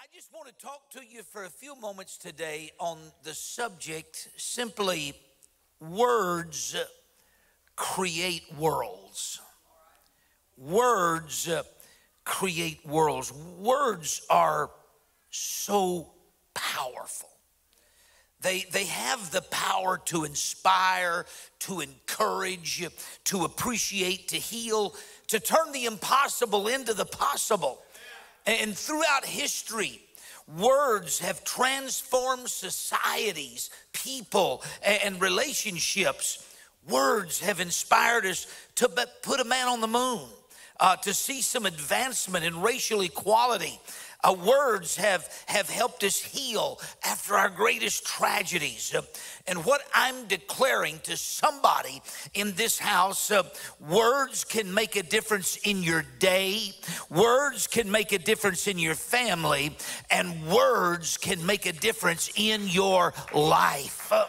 I just want to talk to you for a few moments today on the subject simply words create worlds. Words create worlds. Words are so powerful. They, they have the power to inspire, to encourage, to appreciate, to heal, to turn the impossible into the possible. And throughout history, words have transformed societies, people, and relationships. Words have inspired us to put a man on the moon, uh, to see some advancement in racial equality, uh, words have, have helped us heal after our greatest tragedies. Uh, and what I'm declaring to somebody in this house, uh, words can make a difference in your day, words can make a difference in your family, and words can make a difference in your life. Uh,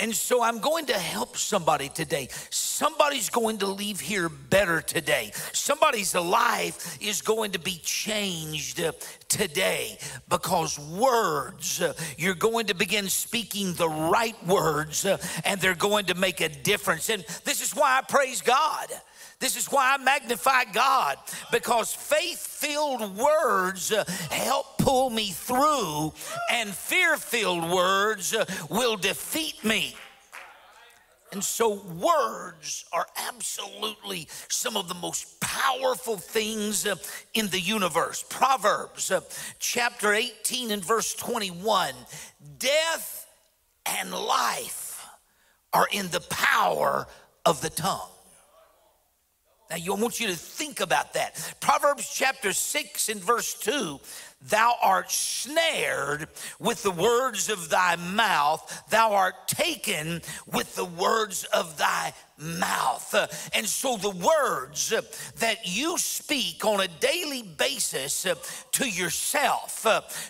and so I'm going to help somebody today. Somebody's going to leave here better today. Somebody's life is going to be changed today because words, you're going to begin speaking the right words and they're going to make a difference. And this is why I praise God. This is why I magnify God because faith filled words uh, help pull me through, and fear filled words uh, will defeat me. And so, words are absolutely some of the most powerful things uh, in the universe. Proverbs chapter 18 and verse 21 Death and life are in the power of the tongue. Now, I want you to think about that. Proverbs chapter 6 and verse 2 Thou art snared with the words of thy mouth, thou art taken with the words of thy mouth. And so the words that you speak on a daily basis to yourself,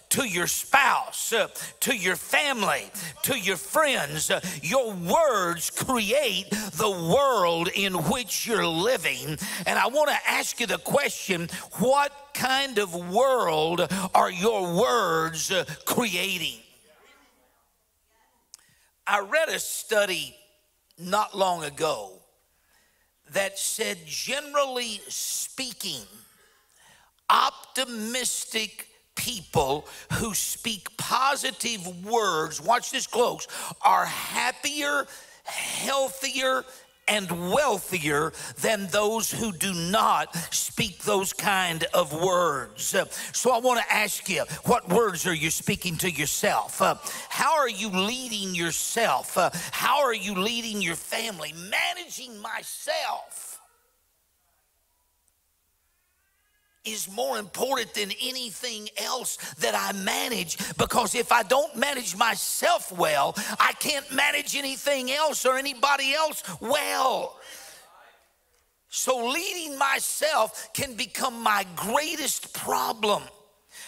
to your spouse, to your family, to your friends, your words create the world in which you're living. And I want to ask you the question what kind of world are your words creating? I read a study not long ago that said, generally speaking, optimistic people who speak positive words, watch this close, are happier, healthier, and wealthier than those who do not speak those kind of words. So I want to ask you, what words are you speaking to yourself? Uh, how are you leading yourself? Uh, how are you leading your family? Managing myself is more important than anything else that I manage because if I don't manage myself well, I can't manage anything else or anybody else well. So, leading myself can become my greatest problem.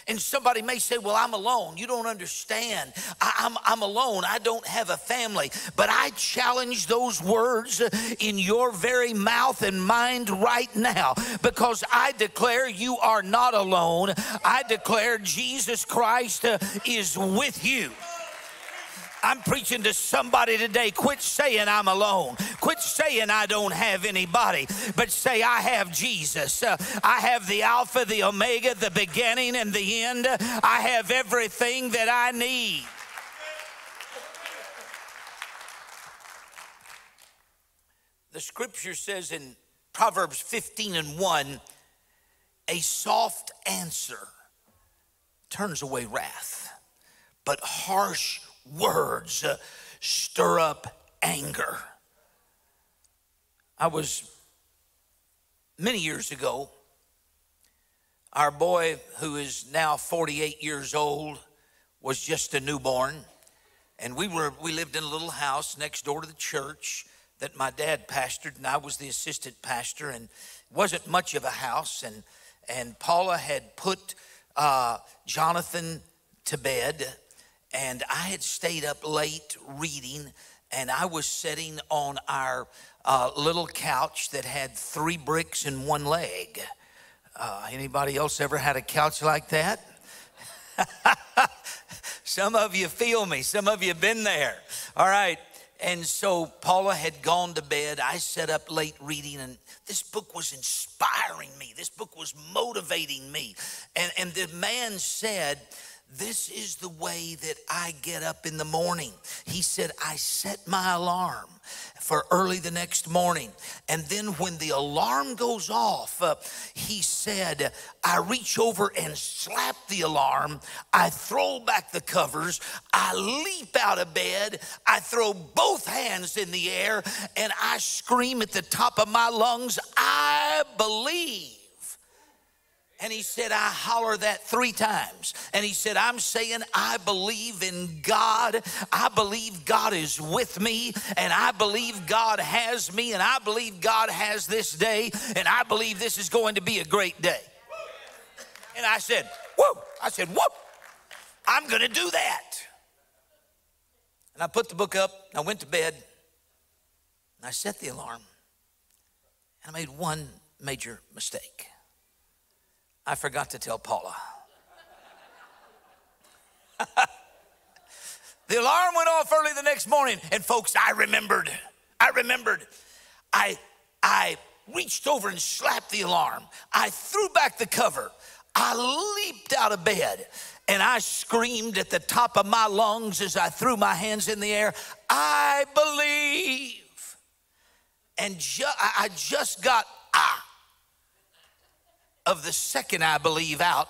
And somebody may say, Well, I'm alone. You don't understand. I, am I'm, I'm alone. I don't have a family. But I challenge those words in your very mouth and mind right now because I declare you are not alone. I declare Jesus Christ is with you. I'm preaching to somebody today. Quit saying I'm alone. Quit saying I don't have anybody, but say I have Jesus. Uh, I have the Alpha, the Omega, the beginning and the end. I have everything that I need. The scripture says in Proverbs 15 and 1 a soft answer turns away wrath, but harsh words uh, stir up anger. I was many years ago, our boy, who is now 48 years old, was just a newborn. And we were we lived in a little house next door to the church that my dad pastored, and I was the assistant pastor, and wasn't much of a house. And and Paula had put uh, Jonathan to bed and I had stayed up late reading, and I was sitting on our uh, little couch that had three bricks and one leg. Uh, anybody else ever had a couch like that? Some of you feel me. Some of you been there. All right. And so Paula had gone to bed. I sat up late reading, and this book was inspiring me. This book was motivating me. And, and the man said, This is the way that I get up in the morning. He said, I set my alarm for early the next morning. And then when the alarm goes off, uh, he said, I reach over and slap the alarm. I throw back the covers. I leap out of bed. I throw both hands in the air and I scream at the top of my lungs, I believe. And he said, I holler that three times. And he said, I'm saying, I believe in God. I believe God is with me. And I believe God has me. And I believe God has this day. And I believe this is going to be a great day. And I said, Whoa. I said, Whoop. I'm going to do that. And I put the book up. I went to bed. And I set the alarm. And I made one major mistake. I forgot to tell Paula. the alarm went off early the next morning, and folks, I remembered. I remembered. I I reached over and slapped the alarm. I threw back the cover. I leaped out of bed and I screamed at the top of my lungs as I threw my hands in the air, I believe. And ju- I just got ah of the second I believe out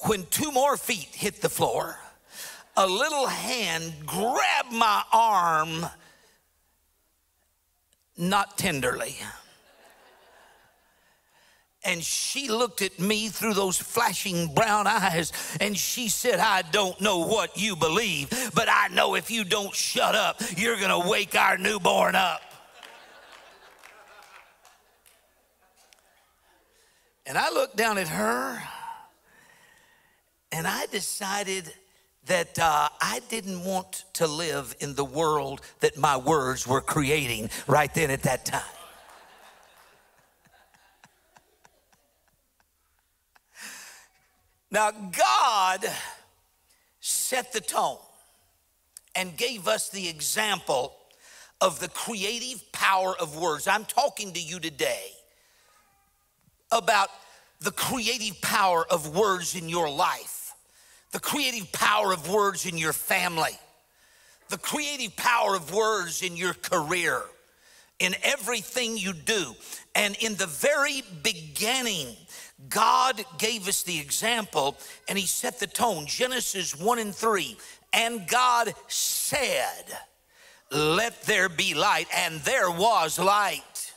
when two more feet hit the floor. A little hand grabbed my arm, not tenderly. And she looked at me through those flashing brown eyes and she said, I don't know what you believe, but I know if you don't shut up, you're gonna wake our newborn up. And I looked down at her and I decided that uh, I didn't want to live in the world that my words were creating right then at that time. now, God set the tone and gave us the example of the creative power of words. I'm talking to you today about the creative power of words in your life, the creative power of words in your family, the creative power of words in your career, in everything you do. And in the very beginning, God gave us the example and He set the tone. Genesis 1 and 3. And God said, Let there be light, and there was light.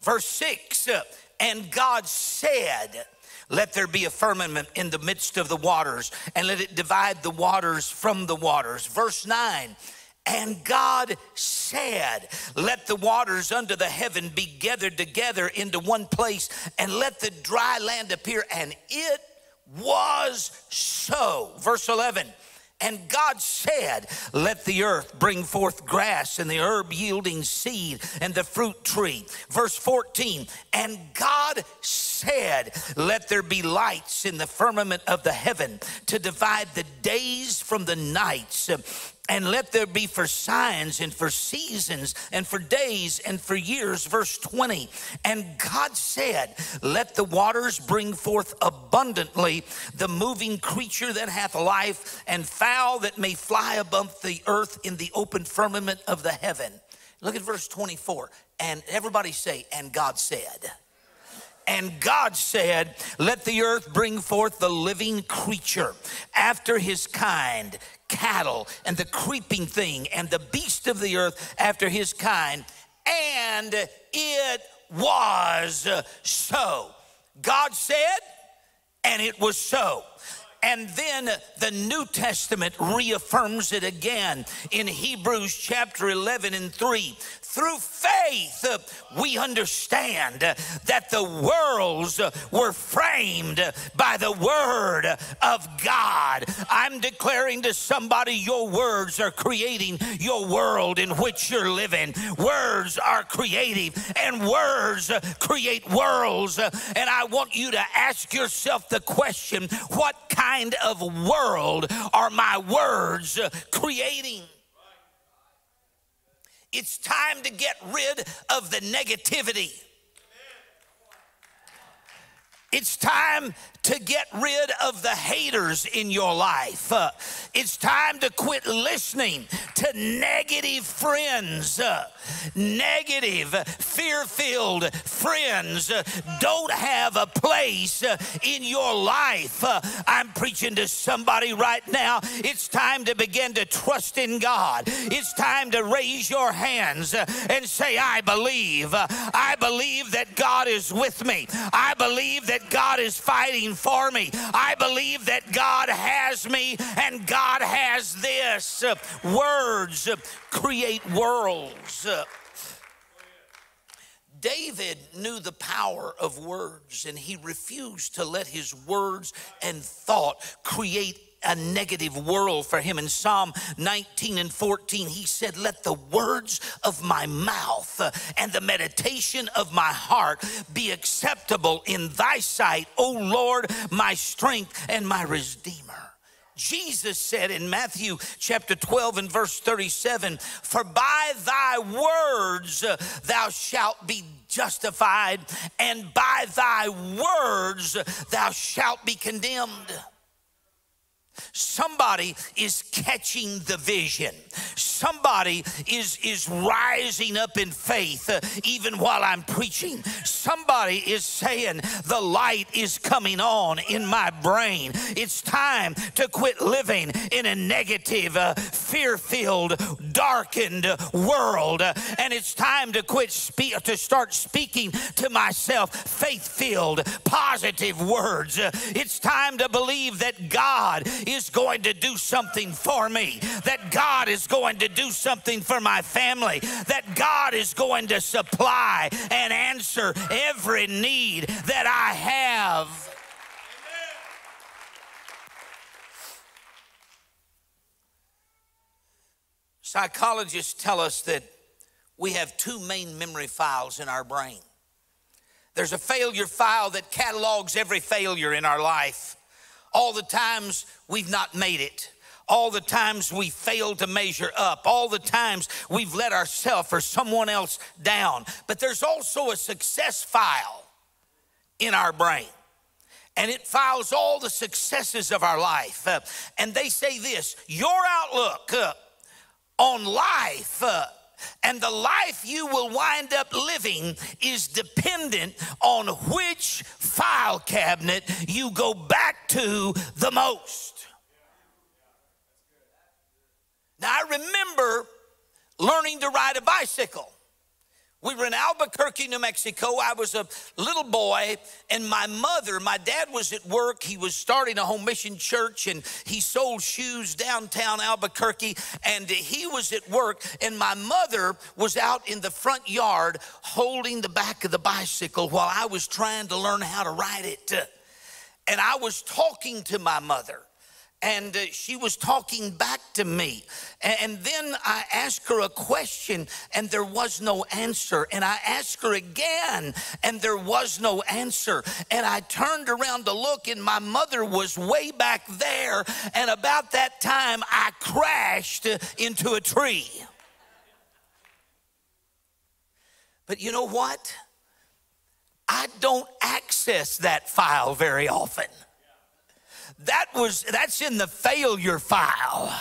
Verse 6 uh, and God said, let there be a firmament in the midst of the waters, and let it divide the waters from the waters. Verse 9, and God said, Let the waters under the heaven be gathered together into one place, and let the dry land appear. And it was so. Verse 11, and God said, Let the earth bring forth grass and the herb yielding seed and the fruit tree. Verse 14, and God said, Let there be lights in the firmament of the heaven to divide the days from the nights and let there be for signs and for seasons and for days and for years. Verse 20. And God said, Let the waters bring forth abundantly the moving creature that hath life, and fowl that may fly above the earth in the open firmament of the heaven. Look at verse 24. And everybody say, And God said. And God said, Let the earth bring forth the living creature after his kind, cattle and the creeping thing and the beast of the earth after his kind. And it was so. God said, and it was so. And then the New Testament reaffirms it again in Hebrews chapter 11 and 3. Through faith, we understand that the worlds were framed by the word of God. I'm declaring to somebody your words are creating your world in which you're living. Words are creative, and words create worlds. And I want you to ask yourself the question what kind of world are my words creating? It's time to get rid of the negativity. It's time to get rid of the haters in your life. Uh, it's time to quit listening to negative friends. Uh, negative, fear filled friends uh, don't have a place uh, in your life. Uh, I'm preaching to somebody right now. It's time to begin to trust in God. It's time to raise your hands uh, and say, I believe. I believe that God is with me. I believe that God is fighting for me. I believe that God has me and God has this. Words create worlds. David knew the power of words and he refused to let his words and thought create a negative world for him. In Psalm 19 and 14, he said, Let the words of my mouth uh, and the meditation of my heart be acceptable in thy sight, O Lord, my strength and my redeemer. Jesus said in Matthew chapter 12 and verse 37 For by thy words uh, thou shalt be justified, and by thy words uh, thou shalt be condemned. Somebody is catching the vision. Somebody is, is rising up in faith uh, even while I'm preaching. Somebody is saying, The light is coming on in my brain. It's time to quit living in a negative, uh, fear filled, darkened world. and it's time to quit speak, to start speaking to myself faith filled, positive words. it's time to believe that God is going to do something for me, that God is going to do something for my family, that God is going to supply and answer every need that I have. Psychologists tell us that we have two main memory files in our brain. There's a failure file that catalogs every failure in our life all the times we've not made it, all the times we failed to measure up, all the times we've let ourselves or someone else down. But there's also a success file in our brain. And it files all the successes of our life. Uh, and they say this your outlook uh, on life uh, and the life you will wind up living is dependent on which file cabinet you go back to the most. Now, I remember learning to ride a bicycle. We were in Albuquerque, New Mexico. I was a little boy, and my mother, my dad was at work. He was starting a home mission church, and he sold shoes downtown Albuquerque. And he was at work, and my mother was out in the front yard holding the back of the bicycle while I was trying to learn how to ride it. And I was talking to my mother and uh, she was talking back to me. And then I asked her a question, and there was no answer. And I asked her again, and there was no answer. And I turned around to look, and my mother was way back there. And about that time, I crashed into a tree. But you know what? I don't access that file very often that was that's in the failure file.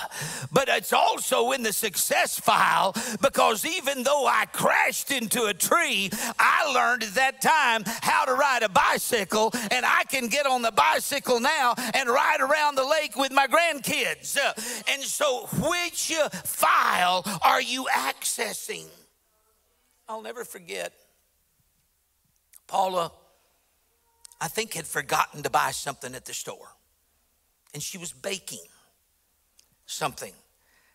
But it's also in the success file because even though i crashed into a tree i learned at that time how to ride a bicycle and i can get on the bicycle now and ride around the lake with my grandkids. Uh, and so which file are you accessing? I'll never forget. Paula i think had forgotten to buy something at the store and she was baking something,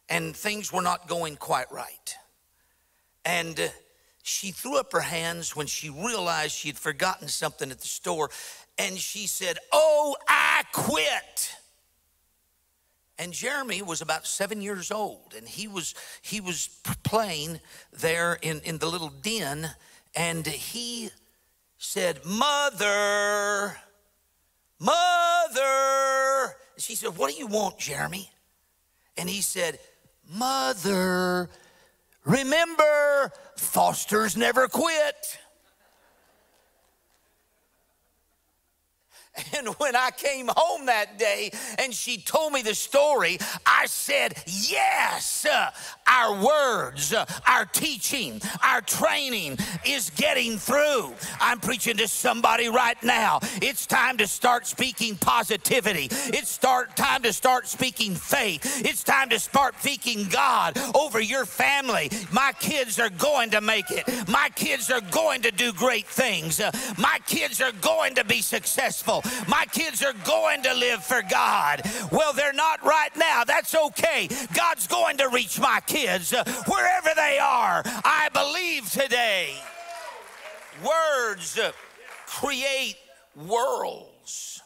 and things were not going quite right. And uh, she threw up her hands when she realized she had forgotten something at the store, and she said, Oh, I quit. And Jeremy was about seven years old, and he was he was playing there in, in the little den, and he said, Mother, Mother. She said, What do you want, Jeremy? And he said, Mother, remember, Foster's never quit. And when I came home that day and she told me the story, I said, Yes, uh, our words, uh, our teaching, our training is getting through. I'm preaching to somebody right now. It's time to start speaking positivity. It's start time to start speaking faith. It's time to start speaking God over your family. My kids are going to make it. My kids are going to do great things. Uh, my kids are going to be successful. My kids are going to live for God. Well, they're not right now. That's okay. God's going to reach my kids uh, wherever they are. I believe today. Words create worlds.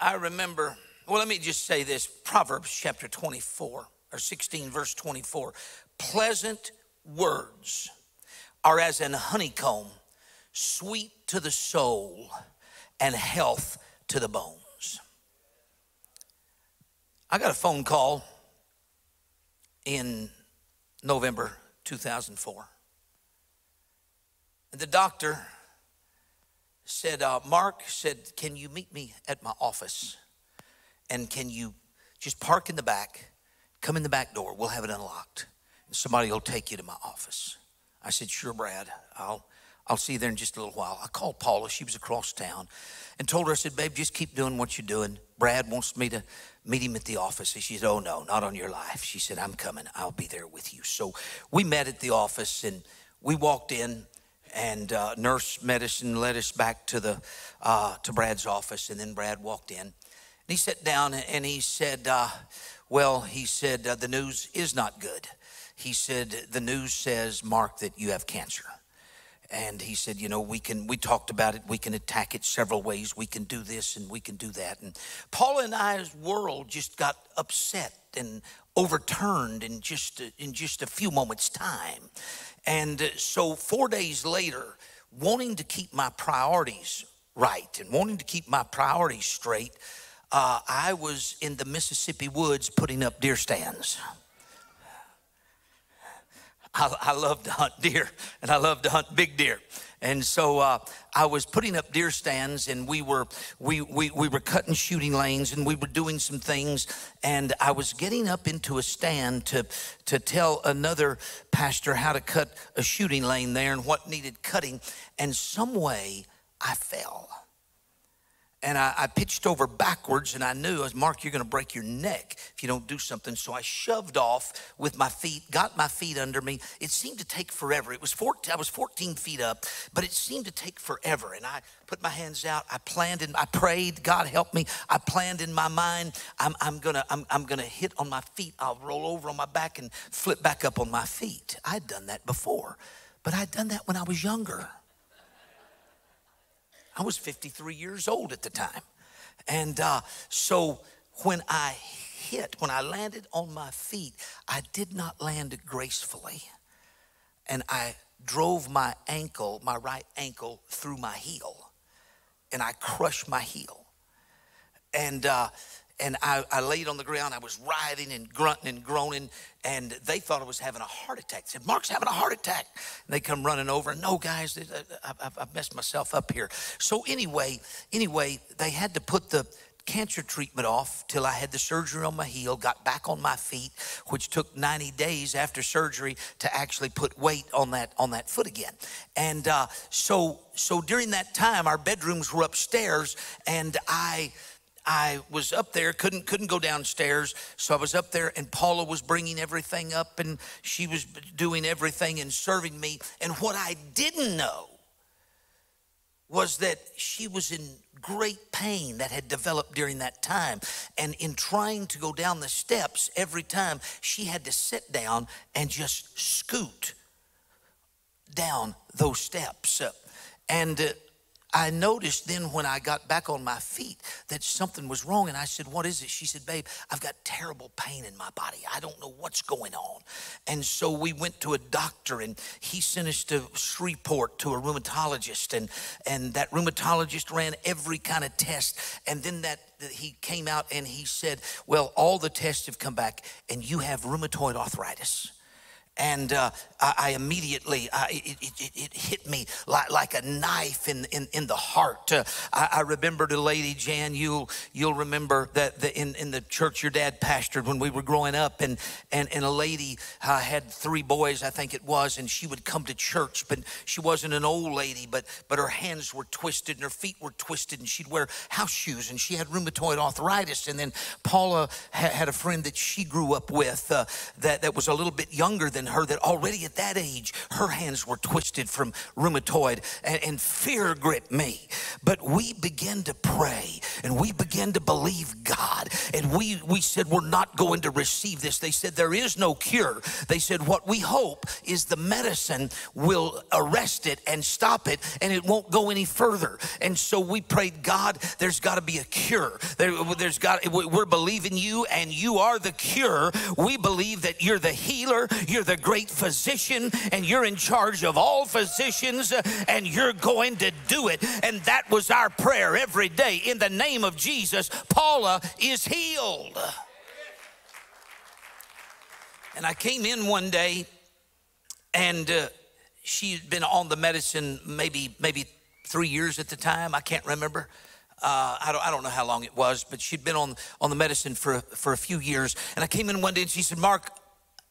I remember, well, let me just say this Proverbs chapter 24 or 16, verse 24. Pleasant words are as an honeycomb sweet to the soul and health to the bones. I got a phone call in November 2004. And the doctor said, uh, Mark said, Can you meet me at my office? And can you just park in the back, come in the back door, we'll have it unlocked, and somebody will take you to my office. I said, Sure, Brad, I'll, I'll see you there in just a little while. I called Paula, she was across town, and told her, I said, Babe, just keep doing what you're doing. Brad wants me to meet him at the office. And she said, Oh, no, not on your life. She said, I'm coming. I'll be there with you. So we met at the office and we walked in and uh, nurse medicine led us back to the uh, to Brad's office, and then Brad walked in. And he sat down and he said, uh, "Well, he said uh, the news is not good. He said the news says, Mark, that you have cancer." and he said you know we can we talked about it. We can attack it several ways. We can do this and we can do that. And paula and i's world just got upset and overturned in just in just a few moments time. And so four days later wanting to keep my priorities right and wanting to keep my priorities straight uh, i was in the mississippi woods putting up deer stands I, I love to hunt deer and I love to hunt big deer. And so uh, I was putting up deer stands, and we were we, we we were cutting shooting lanes, and we were doing some things. And I was getting up into a stand to to tell another pastor how to cut a shooting lane there and what needed cutting. And some way I fell and I, I, pitched over backwards and I knew, I was, Mark, you're going to break your neck if you don't do something. So I shoved off with my feet, got my feet under me. It seemed to take forever. It was 14, I was 14 feet up, but it seemed to take forever. And I put my hands out. I planned and I prayed, God help me. I planned in my mind, I'm, I'm going to I'm, I'm gonna hit on my feet. I'll roll over on my back and flip back up on my feet. I'd done that before, but I'd done that when I was younger. I was 53 years old at the time. And uh, so when I hit, when I landed on my feet, I did not land gracefully. And I drove my ankle, my right ankle, through my heel. And I crushed my heel. And uh, and I, I, laid on the ground. I was writhing and grunting and groaning, and they thought I was having a heart attack. They said, Mark's having a heart attack. And they come running over. No, guys, I've, messed myself up here. So anyway, anyway, they had to put the cancer treatment off till I had the surgery on my heel, got back on my feet, which took 90 days after surgery to actually put weight on that on that foot again. And uh, so so during that time, our bedrooms were upstairs, and I I was up there, couldn't couldn't go downstairs, so I was up there, and Paula was bringing everything up, and she was doing everything and serving me. And what I didn't know was that she was in great pain that had developed during that time. And in trying to go down the steps, every time she had to sit down and just scoot down those steps. And uh, I noticed then when I got back on my feet that something was wrong. And I said, What is it? She said, Babe, I've got terrible pain in my body. I don't know what's going on. And so we went to a doctor and he sent us to Shreveport to a rheumatologist. And, and that rheumatologist ran every kind of test. And then that he came out and he said, Well, all the tests have come back and you have rheumatoid arthritis and uh, I, I, immediately uh, it, it, it, hit me like, like a knife in, in, in the heart. Uh, I, I remembered a lady, Jan. You'll you'll remember that the, in in the church your dad pastored when we were growing up, and and and a lady uh, had three boys, I think it was, and she would come to church, but she wasn't an old lady, but but her hands were twisted and her feet were twisted, and she'd wear house shoes, and she had rheumatoid arthritis. And then Paula ha- had a friend that she grew up with uh, that that was a little bit younger than her that already at that age, her hands were twisted from rheumatoid and, and fear gripped me. But we began to pray and we began to believe God. And we, we said, We're not going to receive this. They said, There is no cure. They said, What we hope is the medicine will arrest it and stop it and it won't go any further. And so we prayed, God, there's got to be a cure. There, there's got, we're believing you and you are the cure. We believe that you're the healer, you're the great physician, and you're in charge of all physicians, and you're going to do it. And that was our prayer every day. In the name of Jesus, Paula is healed. And I came in one day, and uh, she had been on the medicine maybe maybe three years at the time. I can't remember. Uh, I, don't, I don't know how long it was, but she'd been on, on the medicine for, for a few years. And I came in one day and she said, Mark,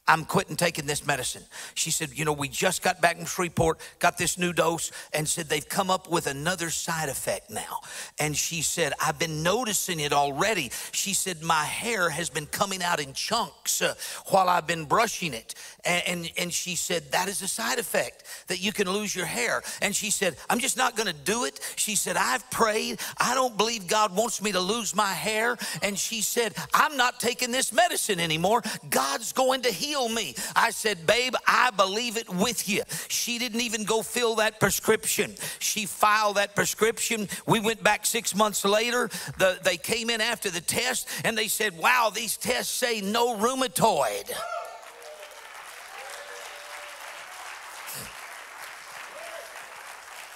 I'm quitting taking this medicine. She said, You know, we just got back from Shreveport, got this new dose, and said they've come up with another side effect now. And she said, I've been noticing it already. She said, My hair has been coming out in chunks uh, while I've been brushing it. And, and, and, she said, That is a side effect that you can lose your hair. And she said, I'm just not going to do it. She said, I've prayed. I don't believe God wants me to lose my hair. And she said, I'm not taking this medicine anymore. God's going to heal heal me. I said, Babe, I believe it with you. She didn't even go fill that prescription. She filed that prescription. We went back six months later. The, they came in after the test and they said, Wow, these tests say no rheumatoid.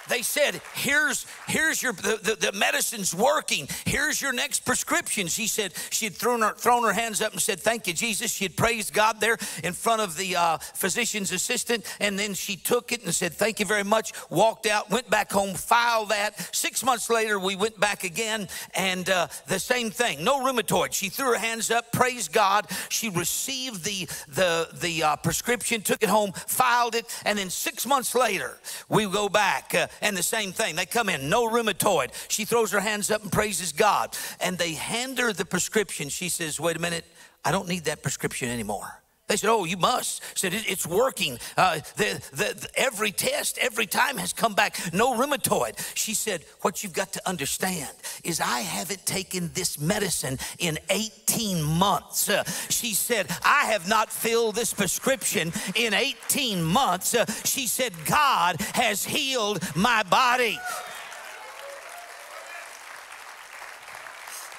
They said, here's, here's your, the, the, the, medicine's working. Here's your next prescription. She said, she had thrown her, thrown her hands up and said, thank you, Jesus. She had praised God there in front of the uh, physician's assistant. And then she took it and said, thank you very much. Walked out, went back home, filed that. Six months later, we went back again and uh, the same thing. No rheumatoid. She threw her hands up, praised God. She received the, the, the uh, prescription, took it home, filed it. And then six months later, we go back uh, and the same thing. They come in, no rheumatoid. She throws her hands up and praises God. And they hand her the prescription. She says, Wait a minute, I don't need that prescription anymore. They said, "Oh, you must." Said it's working. Uh, the, the, the, every test, every time has come back no rheumatoid. She said, "What you've got to understand is I haven't taken this medicine in 18 months." Uh, she said, "I have not filled this prescription in 18 months." Uh, she said, "God has healed my body."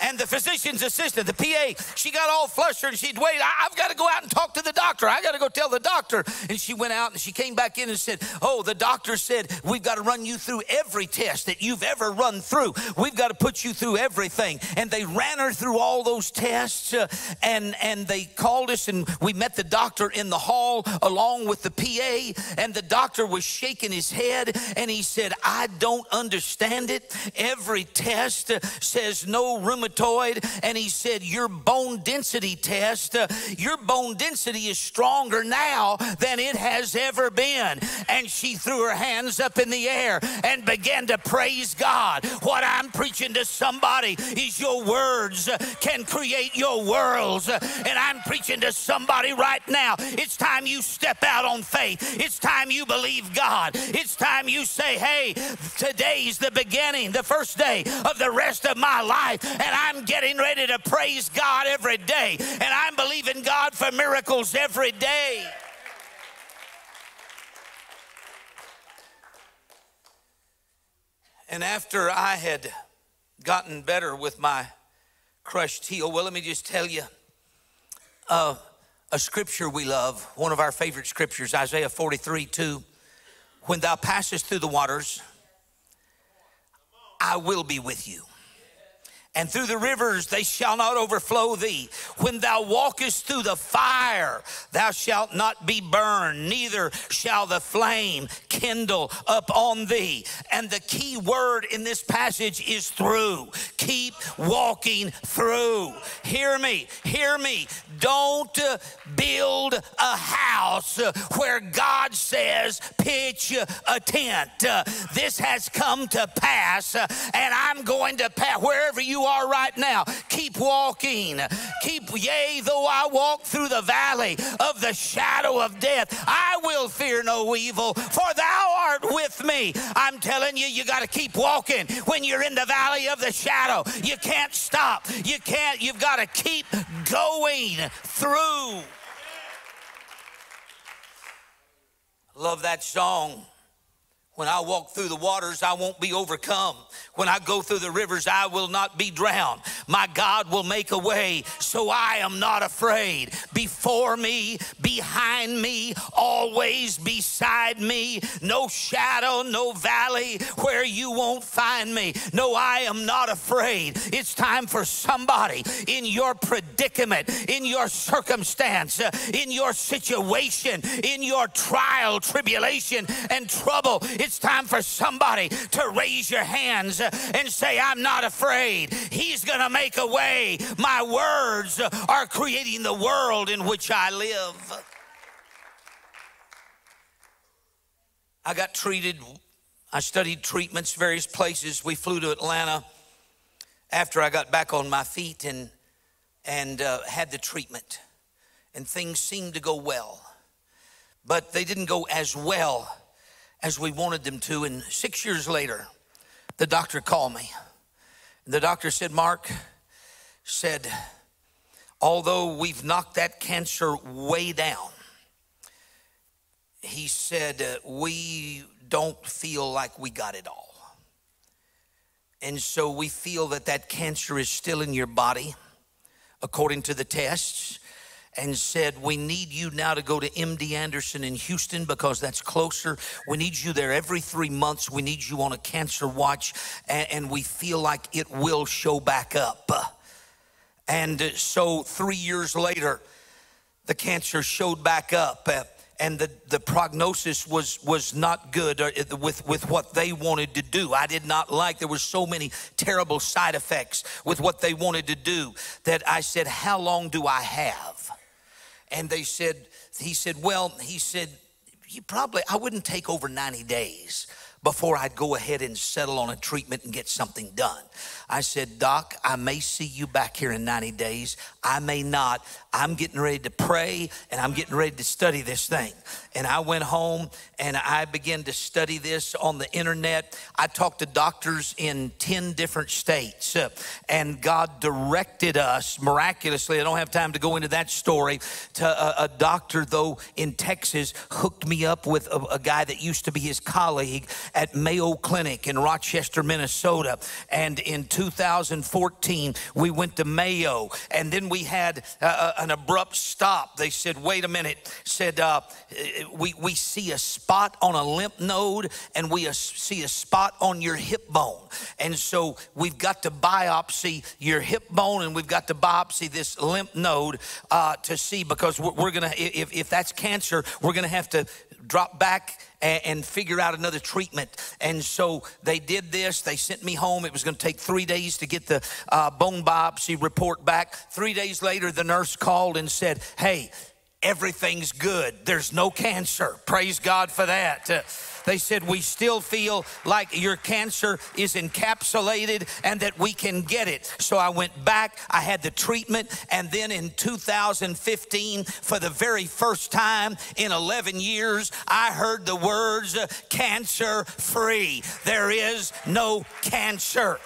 And the physician's assistant, the PA, she got all flustered. and She'd wait. I, have got to go out and talk to the doctor. I got to go tell the doctor. And she went out and she came back in and said, Oh, the doctor said, We've got to run you through every test that you've ever run through. We've got to put you through everything. And they ran her through all those tests uh, and, and they called us and we met the doctor in the hall along with the PA. And the doctor was shaking his head and he said, I don't understand it. Every test says no rheumatoid rheumatoid, and he said, Your bone density test, uh, your bone density is stronger now than it has ever been. And she threw her hands up in the air and began to praise God. What I'm preaching to somebody is your words can create your worlds. And I'm preaching to somebody right now. It's time you step out on faith. It's time you believe God. It's time you say, hey, today's the beginning, the first day of the rest of my life. And I'm getting ready to praise God every day. And I'm believing God for miracles every day. And after I had gotten better with my crushed heel, well, let me just tell you uh, a scripture we love, one of our favorite scriptures, Isaiah 43 2. When thou passest through the waters, I will be with you and through the rivers they shall not overflow thee. When thou walkest through the fire, thou shalt not be burned, neither shall the flame kindle up on thee. And the key word in this passage is through. Keep walking through. Hear me, hear me. Don't uh, build a house uh, where God says, pitch a tent. Uh, this has come to pass, and I'm going to pass wherever you are right now. Keep walking. Keep, yea, though I walk through the valley of the shadow of death, I will fear no evil, for thou art with me. I'm telling you, you got to keep walking when you're in the valley of the shadow. You can't stop. You can't, you've got to keep going through. Love that song. When I walk through the waters, I won't be overcome. When I go through the rivers, I will not be drowned. My God will make a way, so I am not afraid. Before me, behind me, always beside me. No shadow, no valley where you won't find me. No, I am not afraid. It's time for somebody in your predicament, in your circumstance, in your situation, in your trial, tribulation, and trouble. It's time for somebody to raise your hands and say, I'm not afraid. He's going to make a way. My words are creating the world in which I live. I got treated. I studied treatments various places. We flew to Atlanta after I got back on my feet and and uh, had the treatment, and things seemed to go well, but they didn't go as well as we wanted them to. And six years later, the doctor called me. The doctor said, Mark, said, although we've knocked that cancer way down, he said, uh, we don't feel like we got it all. And so we feel that that cancer is still in your body, according to the tests and said, We need you now to go to MD Anderson in Houston because that's closer. We need you there every three months. We need you on a cancer watch, and, and we feel like it will show back up. And so, three years later, the cancer showed back up. Uh, and the, the prognosis was was not good uh, with with what they wanted to do. I did not like there were so many terrible side effects with what they wanted to do that I said, "How long do I have?" And they said, he said, well, he said, you probably, I wouldn't take over 90 days before I'd go ahead and settle on a treatment and get something done. I said, Doc, I may see you back here in 90 days. I may not. I'm getting ready to pray and I'm getting ready to study this thing. And I went home and I began to study this on the internet. I talked to doctors in 10 different states uh, and God directed us miraculously. I don't have time to go into that story. To a, a doctor, though, in Texas hooked me up with a, a guy that used to be his colleague at Mayo Clinic in Rochester, Minnesota. And in 2014, we went to Mayo, and then we had uh, uh, an abrupt stop. They said, wait a minute, said, uh, we, we see a spot on a lymph node, and we see a spot on your hip bone. And so we've got to biopsy your hip bone, and we've got to biopsy this lymph node uh, to see because we're, we're going to, if, if that's cancer, we're going to have to drop back and, and figure out another treatment. And so they did this. They sent me home. It was going to take three days to get the uh, bone biopsy report back. Three days later, the nurse called and said, Hey, everything's good. There's no cancer. Praise God for that. Uh, they said, We still feel like your cancer is encapsulated and that we can get it. So I went back, I had the treatment, and then in 2015, for the very first time in 11 years, I heard the words cancer free. There is no cancer.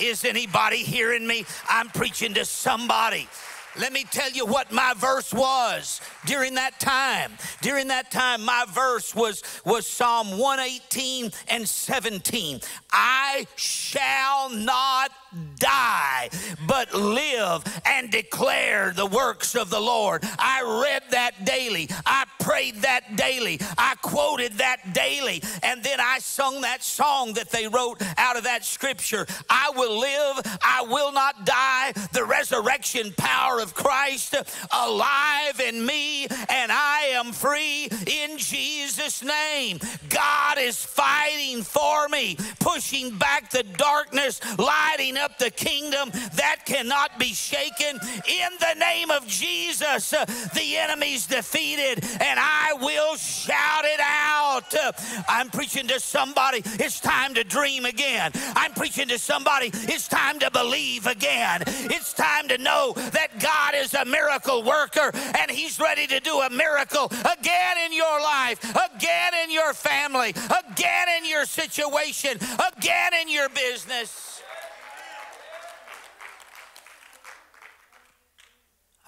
Is anybody hearing me? I'm preaching to somebody. Let me tell you what my verse was during that time. During that time, my verse was, was Psalm 118 and 17. I shall not die, but live and declare the works of the Lord. I read that daily. I prayed that daily. I quoted that daily. And then I sung that song that they wrote out of that scripture I will live, I will not die. The resurrection power of Christ alive in me, and I am free in Jesus' name. God is fighting for me, pushing back the darkness, lighting up the kingdom that cannot be shaken. In the name of Jesus, uh, the enemy's defeated, and I will shout it out. Uh, I'm preaching to somebody, it's time to dream again. I'm preaching to somebody, it's time to believe again. It's time to know that God is a miracle worker and He's ready to do a miracle again in your life, again in your family, again in your situation, again in your business.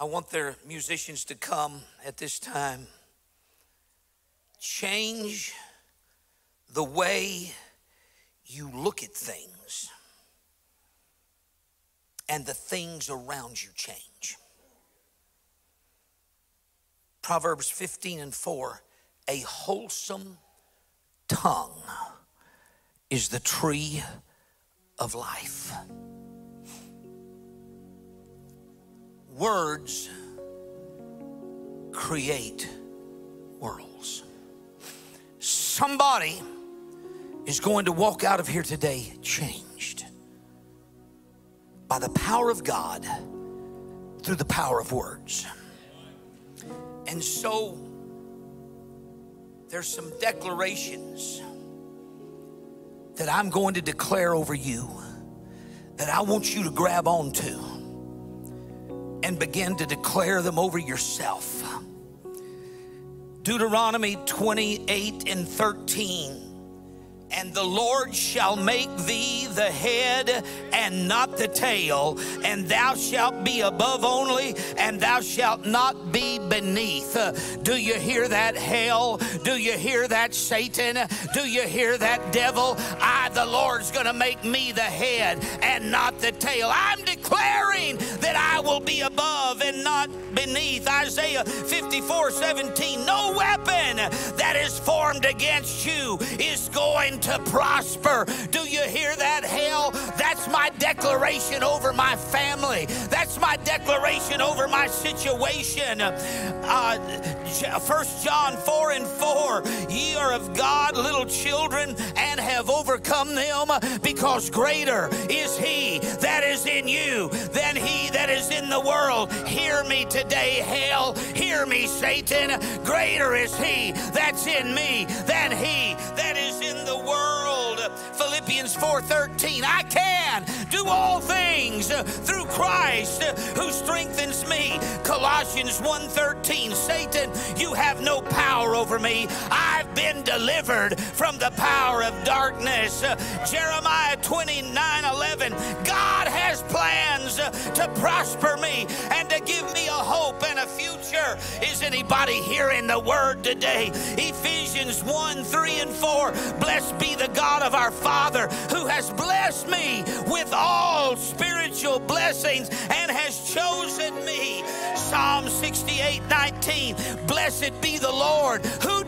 I want their musicians to come at this time. Change the way you look at things, and the things around you change. Proverbs 15 and 4 A wholesome tongue is the tree of life. Words create worlds. Somebody is going to walk out of here today changed by the power of God through the power of words. And so there's some declarations that I'm going to declare over you that I want you to grab onto and begin to declare them over yourself. Deuteronomy 28 and 13 and the Lord shall make thee the head and not the tail, and thou shalt be above only, and thou shalt not be beneath. Do you hear that, hell? Do you hear that, Satan? Do you hear that, devil? I, the Lord's going to make me the head and not the tail. I'm declaring that I will be above and not beneath. Isaiah 54 17. No weapon that is formed against you is going to prosper. Do you hear that, hell? That's my declaration over my family. That's my declaration over my situation. Uh, 1 John 4 and 4 Ye are of God, little children, and have overcome them, because greater is He that is in you than He that is in the world. Hear me today, hell. Hear me, Satan. Greater is He that's in me than He that Philippians 4:13. I can do all things through Christ who strengthens me. Colossians 1:13. Satan, you have no power over me. I've been delivered from the power of darkness. Jeremiah 29:11. God has plans to prosper me and to give future. Is anybody hearing the word today? Ephesians 1 3 and 4. Blessed be the God of our Father who has blessed me with all spiritual blessings and has chosen me. Psalm 68 19. Blessed be the Lord who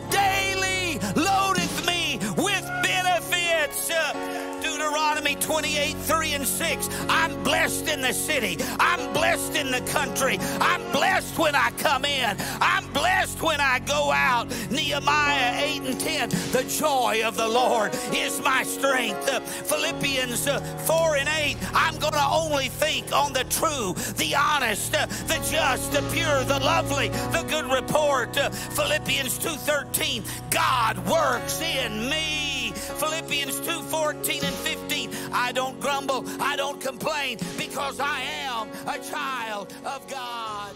6. Uh, Deuteronomy 28, 3 and 6. I'm blessed in the city. I'm blessed in the country. I'm blessed when I come in. I'm blessed when I go out. Nehemiah 8 and 10. The joy of the Lord is my strength. Uh, Philippians uh, 4 and 8. I'm going to only think on the true, the honest, uh, the just, the pure, the lovely, the good report. Philippians 2:13. God works in me. Philippians 2:14 and 15. I don't grumble, I don't complain because I am a child of God.